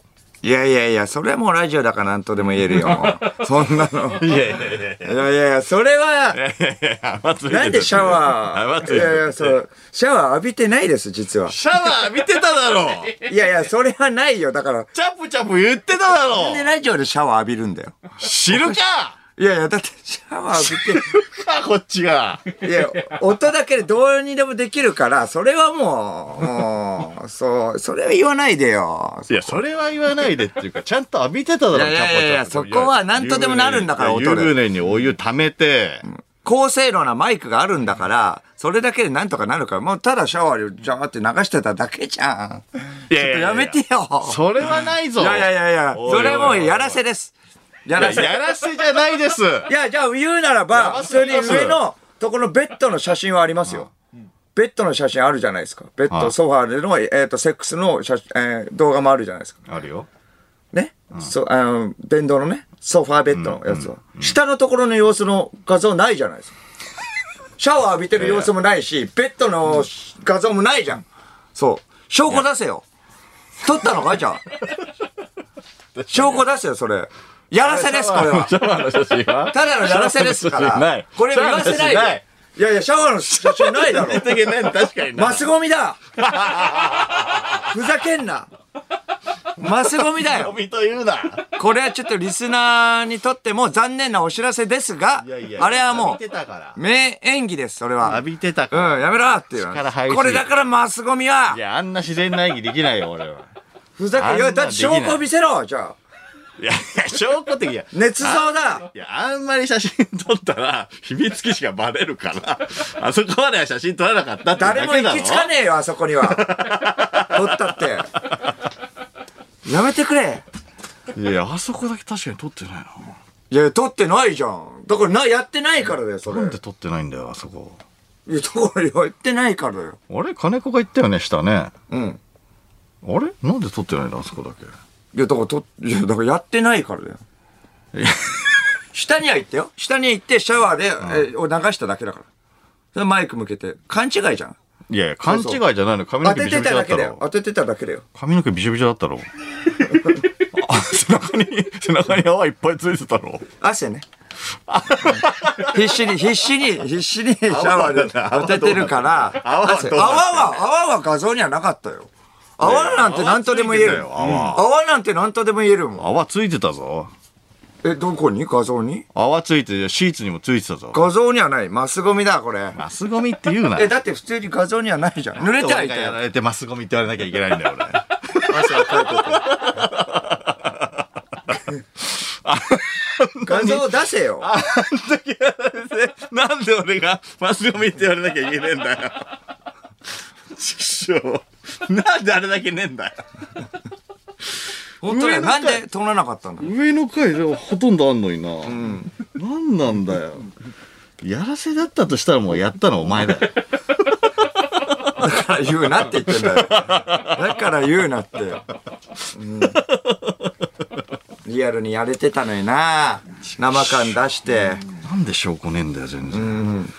いやいやいや、それはもうラジオだからなんとでも言えるよ。そんなの。
いやいやいやいや。
いやいやいや、それは、なんでシャワー、
い
やいや、そう、シャワー浴びてないです、実は。
シャワー浴びてただろ
いやいや、それはないよ。だから、
チャプチャプ言ってただ
なんで
ろ
ラジオでシャワー浴びるんだよ。
知るか
いやいや、だってシャワー浴
か こっちが。
びて、いや、音だけでどうにでもできるから、それはもう、もう、そう、それは言わないでよ。
いや、それは言わないでっていうか、ちゃんと浴びてただろ、
いやいやいやいや
チャポチャポ
そこはなんとでもなるんだから
いや
音で
湯船にお湯溜めて、
高性能なマイクがあるんだから、それだけでなんとかなるから、もうただシャワーでジャーって流してただけじゃん。
いやいやいや
やめてよ。
それはないぞ。
いやいやいやそれもうやらせです。やらせ。
いややらせじゃないです。
いや、じゃあ言うならば、普通に上のとこのベッドの写真はありますよ。ベッドの写真あるじゃないですか。ベッド、
はい
ソファーでの、えっ、と、セックスの写真、えー動画もあるじゃないですか。
あるよ。
ね？そあの、電動のね、ソファーベッドのやつは。下のところの様子の画像ないじゃないですか。シャワー浴びてる様子もないし、ベッドの画像もないじゃん。そう。証拠出せよ。撮ったのか？じゃあ。証拠出せよ、それ。やらせです、これは。
シャワーの写真は？
ただのやらせですから
い。
これ言わせないで。いやいや、シャワーの写真ないだろ。
確かにな。
マスゴミだふざけんなマスゴミだよ
ゴミと言うな。
これはちょっとリスナーにとっても残念なお知らせですが
いやいや、
あれはもう、名演技です、それは。
浴びてた
う
から。
ん、やめろっていうこれだからマスゴミはい
や、あんな自然な演技できないよ、俺は。
ふざけ、いや、だって証拠見せろじゃあ。
いや、いや証拠的に。
捏造だ
いや、あんまり写真撮ったら、秘密基地がバレるから、あそこまでは写真撮らなかったってだ
誰も行き着かねえよ、あそこには。撮ったって。やめてくれ。
いや、あそこだけ確かに撮ってない
いや、撮ってないじゃん。だからな、やってないからだよ、そ
な。
れ。
なんで撮ってないんだよ、あそこ。
いや、だからやってないからだよ。
あれ？金子が言ったよね、下ね。
うん。
あれ？なんで撮ってないのあそこだけ。
いや、だからと、いや、だからやってないからだよ。下には行ってよ。下に行ってシャワーで、えを流しただけだから。それマイク向けて。勘違いじゃん。
いやいや、勘違いじゃないの。髪の
当てて
毛びしょびしょだ
ただけだよ。
ったろ。
当ててただけだよ。
髪の毛びしょびしょだったろ。あ背中に、背中に泡いっぱいついてたろ。
汗ね。必死に、必死に、必死にシャワーで当ててるから、
泡は
汗
どうなってんの
泡は、泡は画像にはなかったよ。泡なんて何とでも言える。
よ泡
なんて何とでも言えるもん。
泡ついてたぞ。
え、どこに？画像に？
泡ついてるシーツにもついてたぞ。
画像にはない。マスゴミだ、これ。
マスゴミって言うな。
え、だって普通に画像にはないじゃん。濡れてはいた
やられてマスゴミって言われなきゃいけないんだよ、俺。
画像出せよ。
あんだけやられて、なんで俺がマスゴミって言われなきゃいけねえんだよ。ちくしょう。なんであれだけねえんだよ。
本当だよ。
上の階
なんで撮らなかったんだ
上の階でほとんどあんのにな。なんなんだよ。やらせだったとしたらもうやったのお前だよ。
だから言うなって言ってんだよ。だから言うなって。うんリアルにやれてたのにな生感出して。
なんで証拠ねえんだよ、全然。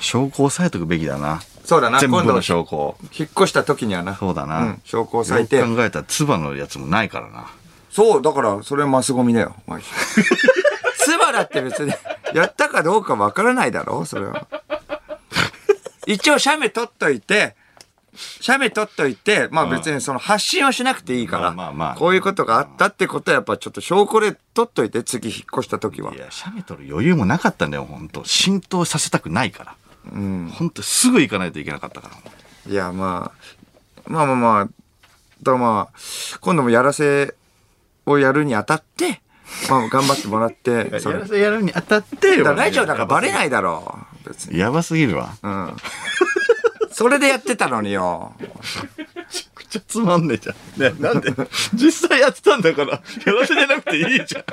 証拠押さえとくべきだな。
そうだな、
全部
今度
の証拠。
引っ越した時にはな。
そうだな。
うん証拠を押さえて
よく考えたら、唾のやつもないからな。
そう、だから、それはマスゴミだよ、マジで。ツバだって別に、やったかどうかわからないだろそれは。一応、写メ撮っといて、写メ撮っといて、まあ別にその発信はしなくていいから、
まあまあまあ
こういうことがあったってことはやっぱちょっと証拠で撮っといて、次引っ越した時はい
や、写メ撮る余裕もなかったんだよ、本当浸透させたくないから。
うん。
本当すぐ行かないといけなかったから。
いや、まあ、まあまあまあ、だからまあ、今度もやらせをやるにあたって、まあ頑張ってもらって。
やらせやるにあたって
ラジオだからバレないだろう。別に。
やばすぎるわ。
うん。それでやってたのによ。
めちゃつまんねえじゃん。ね、なんで？実際やってたんだから、やらせじゃなくていいじゃん。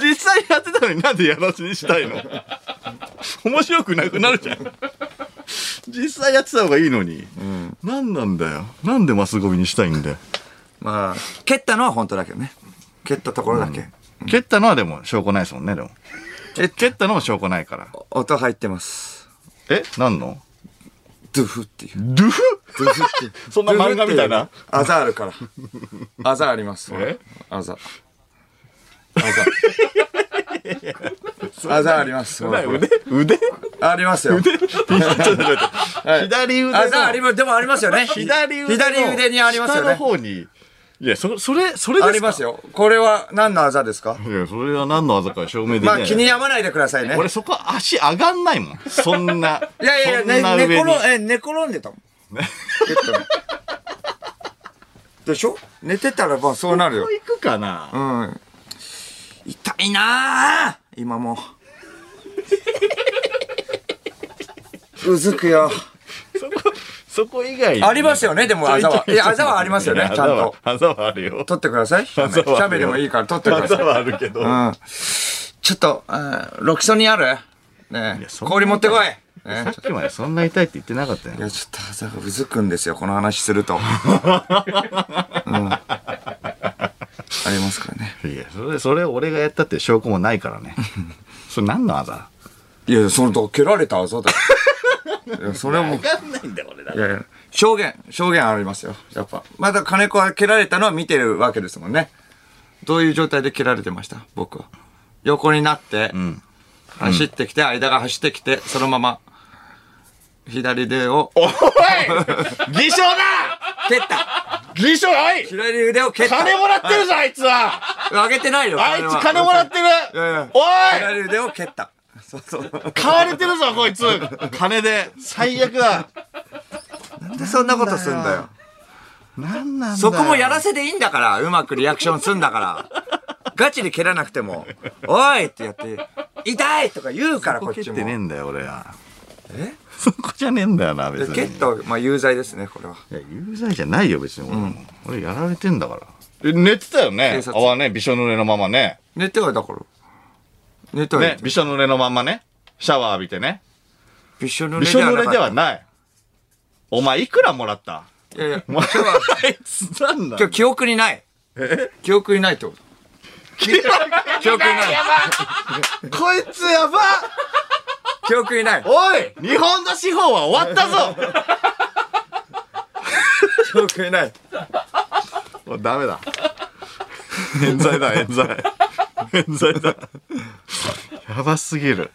実際やってたのになんでやらせにしたいの？面白くなくなるじゃん。実際やってた方がいいのに。
うん。
なんなんだよ。なんでマスゴミにしたいんだよ。
まあ、蹴ったのは本当だけどね。蹴ったところだけ。
蹴ったのはでも証拠ないですもんね、でも。
え
蹴ったのも証拠ないから。
音入ってます。
え？何の？
ドゥフっていう。
ドゥフ？
ドゥフっていう。
そんな漫画みたいな？
あざあるから。あざあります。
え？
あざ。あざ。あざあります。
腕？腕？
ありますよ。
ちょっと待って。左腕の。
あざあります。でもありますよね。
左腕の
左腕にありますよ
下の
ね。
方に。いや、そ、それ、それですか？
あります。よ。これは何のあざですか？
いや、それは何の技か証明できない。
まあ気に病まないでくださいね。
俺そこ足上がんないもん。そんな。
い やいやいや、ね、寝転ん、え、寝転んでたもん。ベッドにでしょ？寝てたらまあそうなるよ
行くかな
うん。痛いなあ今も。うずくよ。
そこ、以外に
ありますよねでもあざはいやあざはありますよねちゃんと
あざはあるよ。
撮ってください。写メ
あざはあるよ
写メでもいいから撮ってください。
あざはあるけど。
うん。ちょっと、うんロキソニンある？ね氷持ってこい。ね
さっきまでそんな痛いって言ってなかったよ
い。や、ちょっとあざがうずくんですよ、この話すると。うん。ありますからね。
いや、それ、それ俺がやったって証拠もないからね。それ何のあざ？
いや、その、蹴られたあざだよ。いや、それはもう。
かんないんだよ、俺だ
いやいや、証言、証言ありますよ。やっぱ。まだ金子は蹴られたのは見てるわけですもんね。どういう状態で蹴られてました？僕は。横になって、
ん
走ってきて、間が走ってきて、そのまま、左腕を
おい偽証だ
蹴った
偽証おい
左腕を蹴った
金もらってるぞ、あいつは
あげてないよ。
あいつ金もらってる
いやいや
おい
左腕を蹴った。そうそう。
買われてるぞ、こいつ金で最悪だ
なんでそんなことすんだよ。
なんなんだよ
そこもやらせでいいんだから、うまくリアクションすんだから。ガチで蹴らなくても、おいってやって、痛いとか言うから、こっちも。
蹴ってねえんだよ、俺は。
え？
そこじゃねえんだよな、別に。
蹴った、まあ有罪ですね、これは。
いや、有罪じゃないよ、別に俺も。俺やられてんだから。え、寝てたよね？
警。察
泡ね、びしょ濡れのままね。
寝てはだから。寝ては
ね、びしょ濡れのまんまね。シャワー浴びてね。
びしょ濡れ
びしょ濡れでは
な
ない。お前いくらもらった？
い。いやいや、
お前
は、
あいつなんだ
今日記憶にない。記憶にないってこと。記憶にない。
こいつやば
記憶にない。
おい日本の司法は終わったぞ
記憶にない。
もうダメだ。冤罪だ、冤罪。冤罪だ。やばすぎる。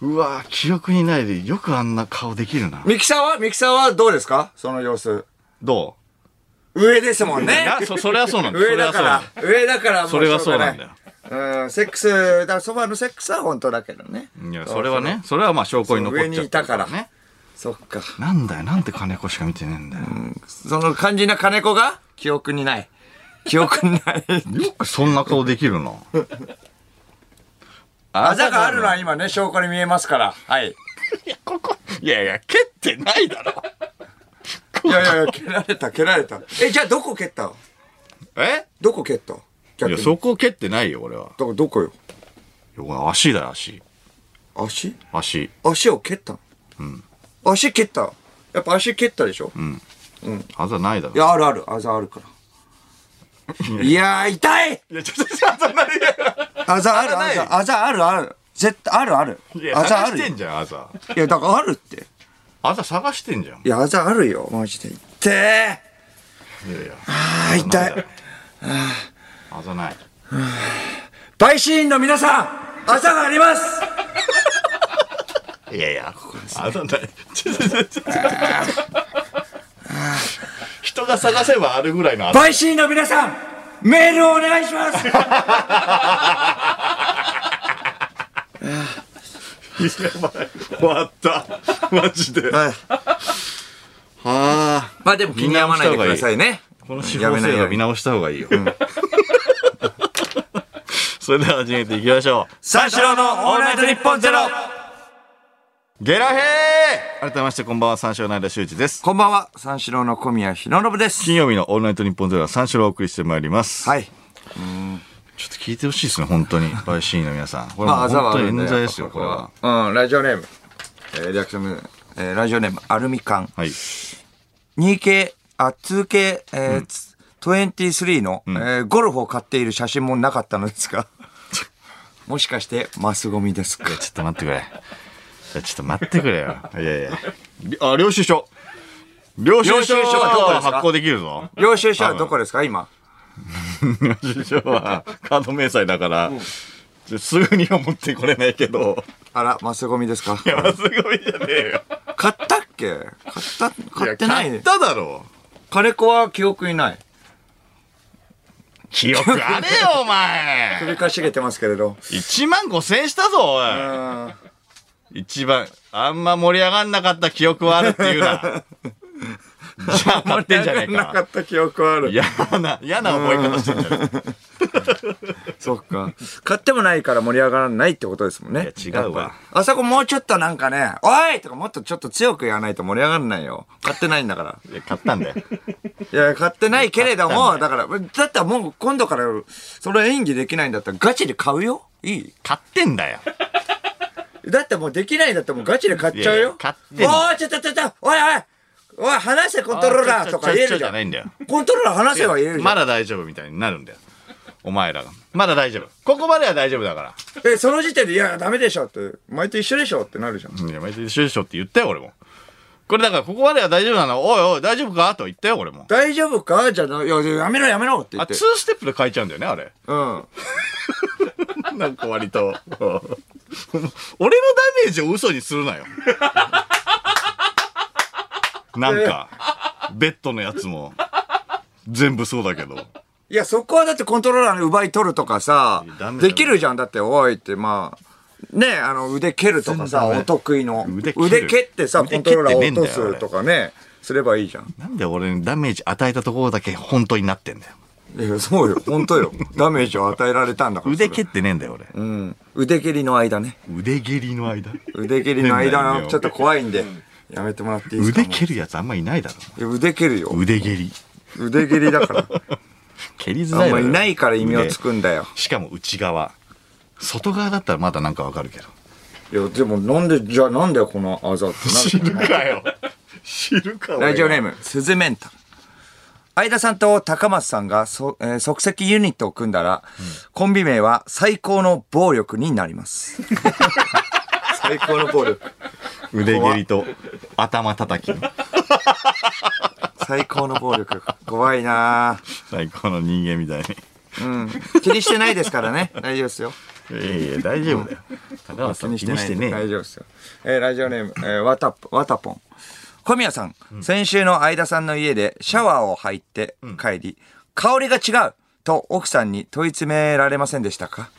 うわ記憶にないで、よくあんな顔できるな。
ミキサーは？ミキサーはどうですか？その様子。
ど
上ですもんね。
なそそれはそうなんだよ
上だから、上だからもう
それはそうなんだよ
うん、セックス、だからそばのセックスは本当だけどね。
いやそれはねそれはまあ証拠に残っちゃ
上にいたから
ね
そっか。
なんだよなんで金子しか見てねえんだよ、
その肝心な金子が記憶にない。記憶にない。
よくそんな顔できるな
あざがあるのは今ね、証拠に見えますから。はい。
いやここいやいや蹴ってないだろ
いやいやいや、蹴られた、蹴られた。え、じゃあどこ蹴った
え？
どこ蹴った？
い。やそこ蹴ってないよ俺は
どこ、どこよ？
いや足だよ足
足？
足
足を蹴ったの？足蹴った？やっぱ足蹴ったでしょ、
あざないだろ
いや、あるある。あざあるから。いやー、痛い！
いやちょっとちょっと待って。
あざある、
あない。
あざ、あざある、ある。絶対、あるある。あざあるよ。
探してんじゃんあざ。
いや、だからあるって。
あざ探してんじゃん。
いや、あざあるよ、マジで。痛え。
いやいや。
あー、痛い。
あざない。
陪審員の皆さん、あざがあります。
いやいやあざない。ちょちょちょちょ人が探せばあるぐらいの
陪審員の皆さん、メールをお願いします。
やばい。終わった。マジで。
はい。
はあ。
まあでも気に病まないでくださいね。
この司法制度見直した方がいいよ、それでは始めていきましょう。
三四郎のオールナイトニッポンゼロ
ゲラヘー改めましてこんばんは三四郎の間修一です。
こんばんは、三四郎の小宮弘信です。
金曜日のオールナイトニッポンゼロは三四郎をお送りしてまいります。
はい。
ちょっと聞いてほしいですね本当に。バイシーンの皆さん。これ
は
本当に冤罪ですよこれは。
うん、ラジオネーム。えー、リアクション名、えー、ラジオネーム、アルミ缶。
はい。
2K、あ、2K、えーつ23の、えーゴルフを買っている写真もなかったのですが、もしかして、マスゴミですか？
ちょっと待ってくれちょっと待ってくれよ。いやいや。あ領収書。領収書。
領収書はどこですか
発行できるぞ
領収書はどこですか？今。
領収書はカード明細だから、ちょすぐには持ってこれないけど。
あら、マスゴミですか？
いやまあすごいじゃねえよ。
買ったっけ？買った、買ってない
買っ。ただろ。
金子は記憶にない。
記憶あれよお前。
首かしげてますけれど。
1万5千円したぞおい。
うん
一番あんま盛り上がんなかった記憶はあるっていうな。じゃあ買ってんじゃねえ
なか
か
った記憶はある。
嫌な嫌な覚え方してんじゃねえ
そっか。買ってもないから盛り上がらないってことですもんね。
いや違うわ。
あそこもうちょっとなんかね、おいとかもっとちょっと強く言わないと盛り上がらないよ。買ってないんだから。
いや買ったんだよ。
いや、買ってないけれども、だから、だったらもう今度から、それ演技できないんだったらガチで買うよ。いい。
買ってんだよ
だってもうできないんだったらもうガチで買っちゃうよ。
買ってんの
おい、ちょちょちょちょ、おいおいおい、離せコントローラーとか言えるじゃん。
じゃないんだよ
コントローラー離せば言えるじゃん。
まだ大丈夫みたいになるんだよお前らがまだ大丈夫ここまでは大丈夫だから
え、その時点で、いや、ダメでしょって、前と一緒でしょってなるじゃん。
いや、毎日一緒でしょって言ったよ、俺も。これだから、ここまでは大丈夫なの。おいおい、大丈夫か？と言ったよ、俺も。
大丈夫か？じゃあ、いや、やめろやめろって言
あ、
って
2。ステップで変えちゃうんだよね、あれ。
うん。
なんか割と。俺のダメージを嘘にするなよ。なんか、ベッドのやつも、全部そうだけど。
いや、そこはだってコントローラーの奪い取るとかさできるじゃん。だって、おいって、まあ、ねあの、腕蹴るとかさ、お得意の。
腕蹴
ってさ、コ
腕
ントローラー落とすとかね、すればいいじゃん。
なんで俺にダメージ与えたところだけ本当になってんだよ。
いや、そうよ。本当よ。ダメージを与えられたんだから。
腕蹴
っ
ってねえんだよ、俺。
うん。腕蹴りの間ね。
腕蹴りの間？
腕蹴りの間ちょっと怖いんで、やめてもらっていいですか？
腕蹴るやつあんまいないだろ。
いや腕蹴るよ。
腕蹴り。
腕蹴りだから。
蹴りづら
あんまいないから意味をつくんだよ。
しかも内側外側だったらまだなんかわかるけど
いや、でもなんで、じゃあなんだよ、このあざってなる。
か よ知るか
ラジオネーム、スズメンタ。相田さんと高松さんがそ、えー即席ユニットを組んだら、コンビ名は最高の暴力になります。最高の暴力。
腕蹴りと頭叩きの
最高の暴力。怖いな
最高の人間みたいに
ぁうん。気にしてないですからね。大丈夫ですよ。
いやいや大丈夫だよ高橋さん気にしてねえ
大丈夫ですよ。えーラジオネーム、えー、わたぽ、わたぽん。小宮さん、先週の相田さんの家でシャワーを入って帰り、香りが違うと奥さんに問い詰められませんでしたか？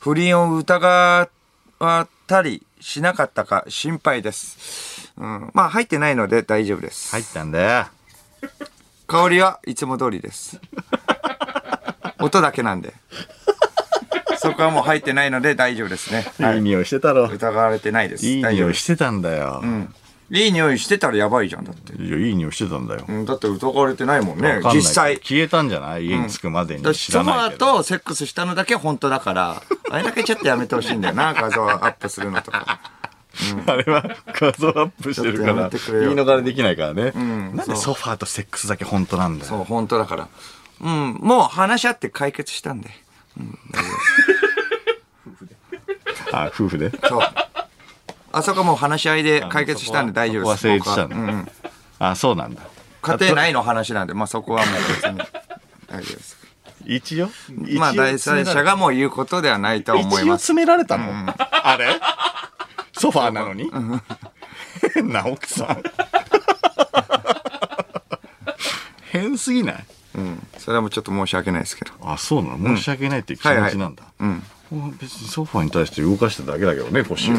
不倫を疑ったりしなかったか心配です。うん、まあ入ってないので大丈夫です。
入ったんだよ。
香りはいつも通りです。音だけなんで。そこはもう入ってないので大丈夫ですね。はい
い匂いしてたろ。
疑われてないです。
いい。匂いしてたんだよ。
いい匂いしてたらやばいじゃん、だって。
いや、いい匂いしてたんだよ。
うんだって疑われてないもんね実際。
消えたんじゃない？家に着くまでに知
だってソファ
らないけど。
ーとセックスしたのだけ本当だから、あれだけちょっとやめてほしいんだよな、画像アップするのとか。
あれは画像アップしてるから言い逃れできないからね。
ん
なんでソファーとセックスだけ本当なんだよ。
そう、本当だから。うん、もう話し合って解決したんで。
あ、夫婦で？
そう。あそこもう話し合いで解決したんで大丈夫です。
そこは成立したんあ、そうなんだ。
家庭内の話なんで、まあそこはもう別に大丈夫です。
一応？
まあ第三者がもう言うことではないとは思います。
一応詰められたの、あれ？ソファーなのに？変 な奥さん。変すぎない？
うん。それはもうちょっと申し訳ないですけど。
あ、そうなの？申し訳ないっていう気持ちなんだ。
うん。
うん別にソファーに対して動かしただけだけどね、腰を。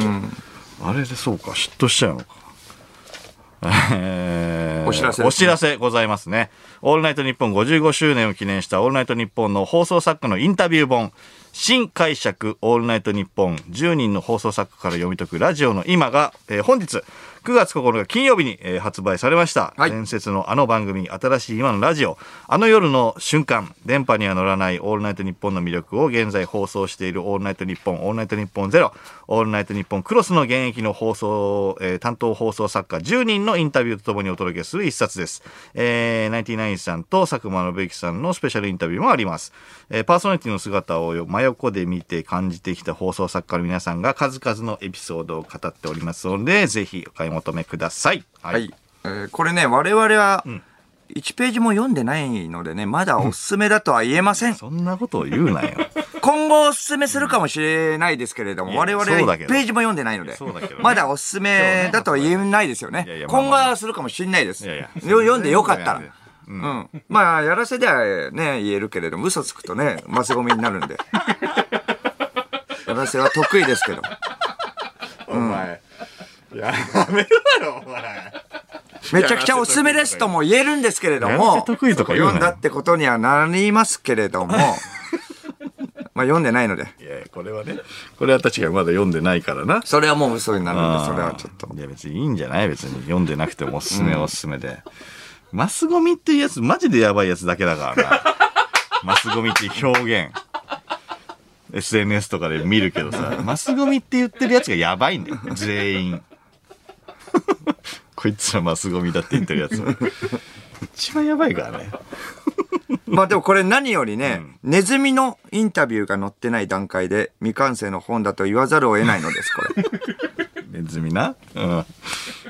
あれでそうか、嫉妬しちゃうのか。えー
お知らせね
お知らせございますね。オールナイトニッポン55周年を記念したオールナイトニッポンの放送作家のインタビュー本、新解釈オールナイトニッポン10人の放送作家から読み解くラジオの今が、えー本日9月9日金曜日に、えー発売されました。
はい
伝説のあの番組、新しい今のラジオ、あの夜の瞬間、電波には乗らないオールナイトニッポンの魅力を現在放送しているオールナイトニッポン、オールナイトニッポンゼロ、オールナイトニッポンクロスの現役の放送、えー担当放送作家10人のインタビューとともにお届けする一冊です。えー、ナインティナインさんと佐久間宣行さんのスペシャルインタビューもあります。えーパーソナリティの姿を真横で見て感じてきた放送作家の皆さんが数々のエピソードを語っておりますので、ぜひお買い求めください。は
はい。えーこれね、我々は、1ページも読んでないのでね、まだおすすめだとは言えません。
そんなことを言うなよ。
今後おすすめするかもしれないですけれども、我々は1
そうだけど
ページも読んでないのでまだおすすめだとは言えないですよね今後はするかもしれないです。読んでよかったら。
う
うん。まあ、やらせではね、言えるけれども、嘘つくとね、マスゴミになるんで。やらせは得意ですけど。
お前。やめろよ、お前。
めちゃくちゃおすすめですとも言えるんですけれども、
せ得意とか
読んだってことにはなりますけれども、まあ読んでないので、
いやこれはね、これは確かにまだ読んでないからな。
それはもう嘘になるので、それはちょっと。
いや別にいいんじゃない？別に読んでなくてもおすすめはおすすめで。マスゴミっていうやつマジでやばいやつだけだからな。マスゴミっていう表現。SNS とかで見るけどさ、マスゴミって言ってるやつがやばいんだよ。全員。こいつらマスゴミだって言ってるやつ。一番やばいからね。
まあでもこれ何よりね、ネズミのインタビューが載ってない段階で未完成の本だと言わざるを得ないのです、これ。
ネズミな。うん。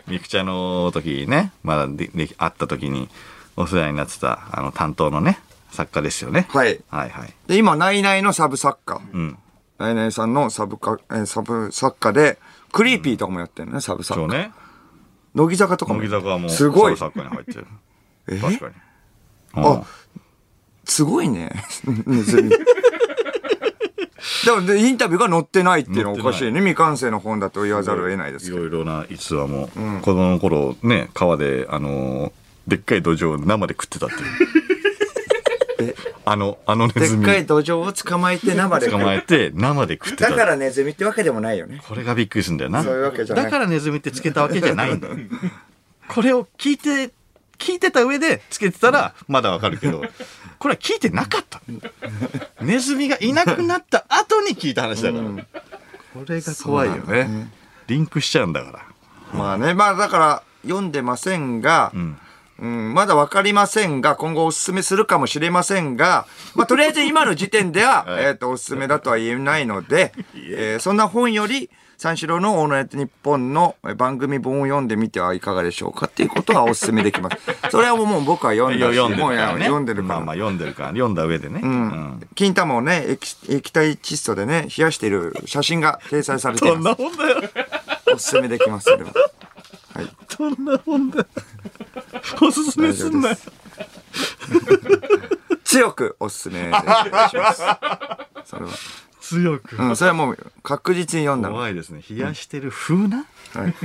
ミクチャの時にね、まだでで会った時にお世話になってた、あの担当のね、作家ですよね。
はい。
はいはい。
で、今、ナイナイのサブ作家。
うん。
ナイナイさんのサブか、えーサブ作家で、クリーピーとかもやってるね、サブ作家。
そうね。
乃木坂とかも。
乃木坂はもう、
すごい。
サブ作家に入ってる。
え
確かに。
あ、すごいね。ネズミ。でもで、インタビューが載ってないっていうのはおかしいね。未完成の本だと言わざるを得ないですけど。
いろいろな逸話も、子供の頃ね、川で、あのーでっかい土壌を生で食ってたっていう。
え？
あの、あのネズミ
でっかい土壌を捕まえて生で。
捕まえて生で食ってた。
だからネズミってわけでもないよね。
これがびっくりするんだよな。
そういうわけじゃない
だからネズミってつけたわけじゃないんだよ。これを聞いて、聞いてた上でつけてたらまだわかるけど、これは聞いてなかった。ネズミがいなくなった後に聞いた話だから。これが怖いよ
そうなんだ
ね。リンクしちゃうんだから。
まあね、まあだから読んでませんが、うん、まだわかりませんが、今後おすすめするかもしれませんが、まあとりあえず今の時点では、
はい
えっと、おすすめだとは言えないので、えーそんな本より、三四郎のオールナイトニッポンのえー番組本を読んでみてはいかがでしょうかっていうことはおすすめできます。それはもう僕は読んだし、
読んでるからね。
読んでるから。
まあまあ読んでるから、読んだ上でね。うん
金玉をね液、液体窒素でね、冷やしている写真が掲載されてい
どん
ます。
なもんだよ。
おすすめできます、それは。はい。
そんな本だ。おすすめすんなよ。
強くおすすめします。それは。
強く。
うん、それはもう確実に読んだの。
怖いですね。冷やしてる風な、
はい。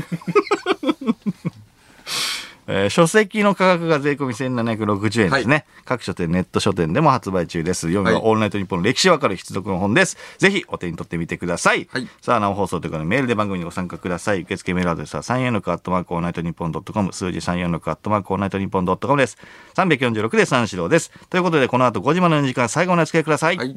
えー書籍の価格が税込み1760円ですね、各書店ネット書店でも発売中です。読む
はい。
はオールナイトニッポンの歴史わかる必読の本です。ぜひお手に取ってみてください、
はい。
さあ生放送、というわけでメールで番組にご参加ください。受付メールアドレスは346アットマーク allnightnippon.com。数字346アットマーク allnightnippon.com です。346で三四郎です。ということでこの後5時までの時間最後までお付き合いください、
はい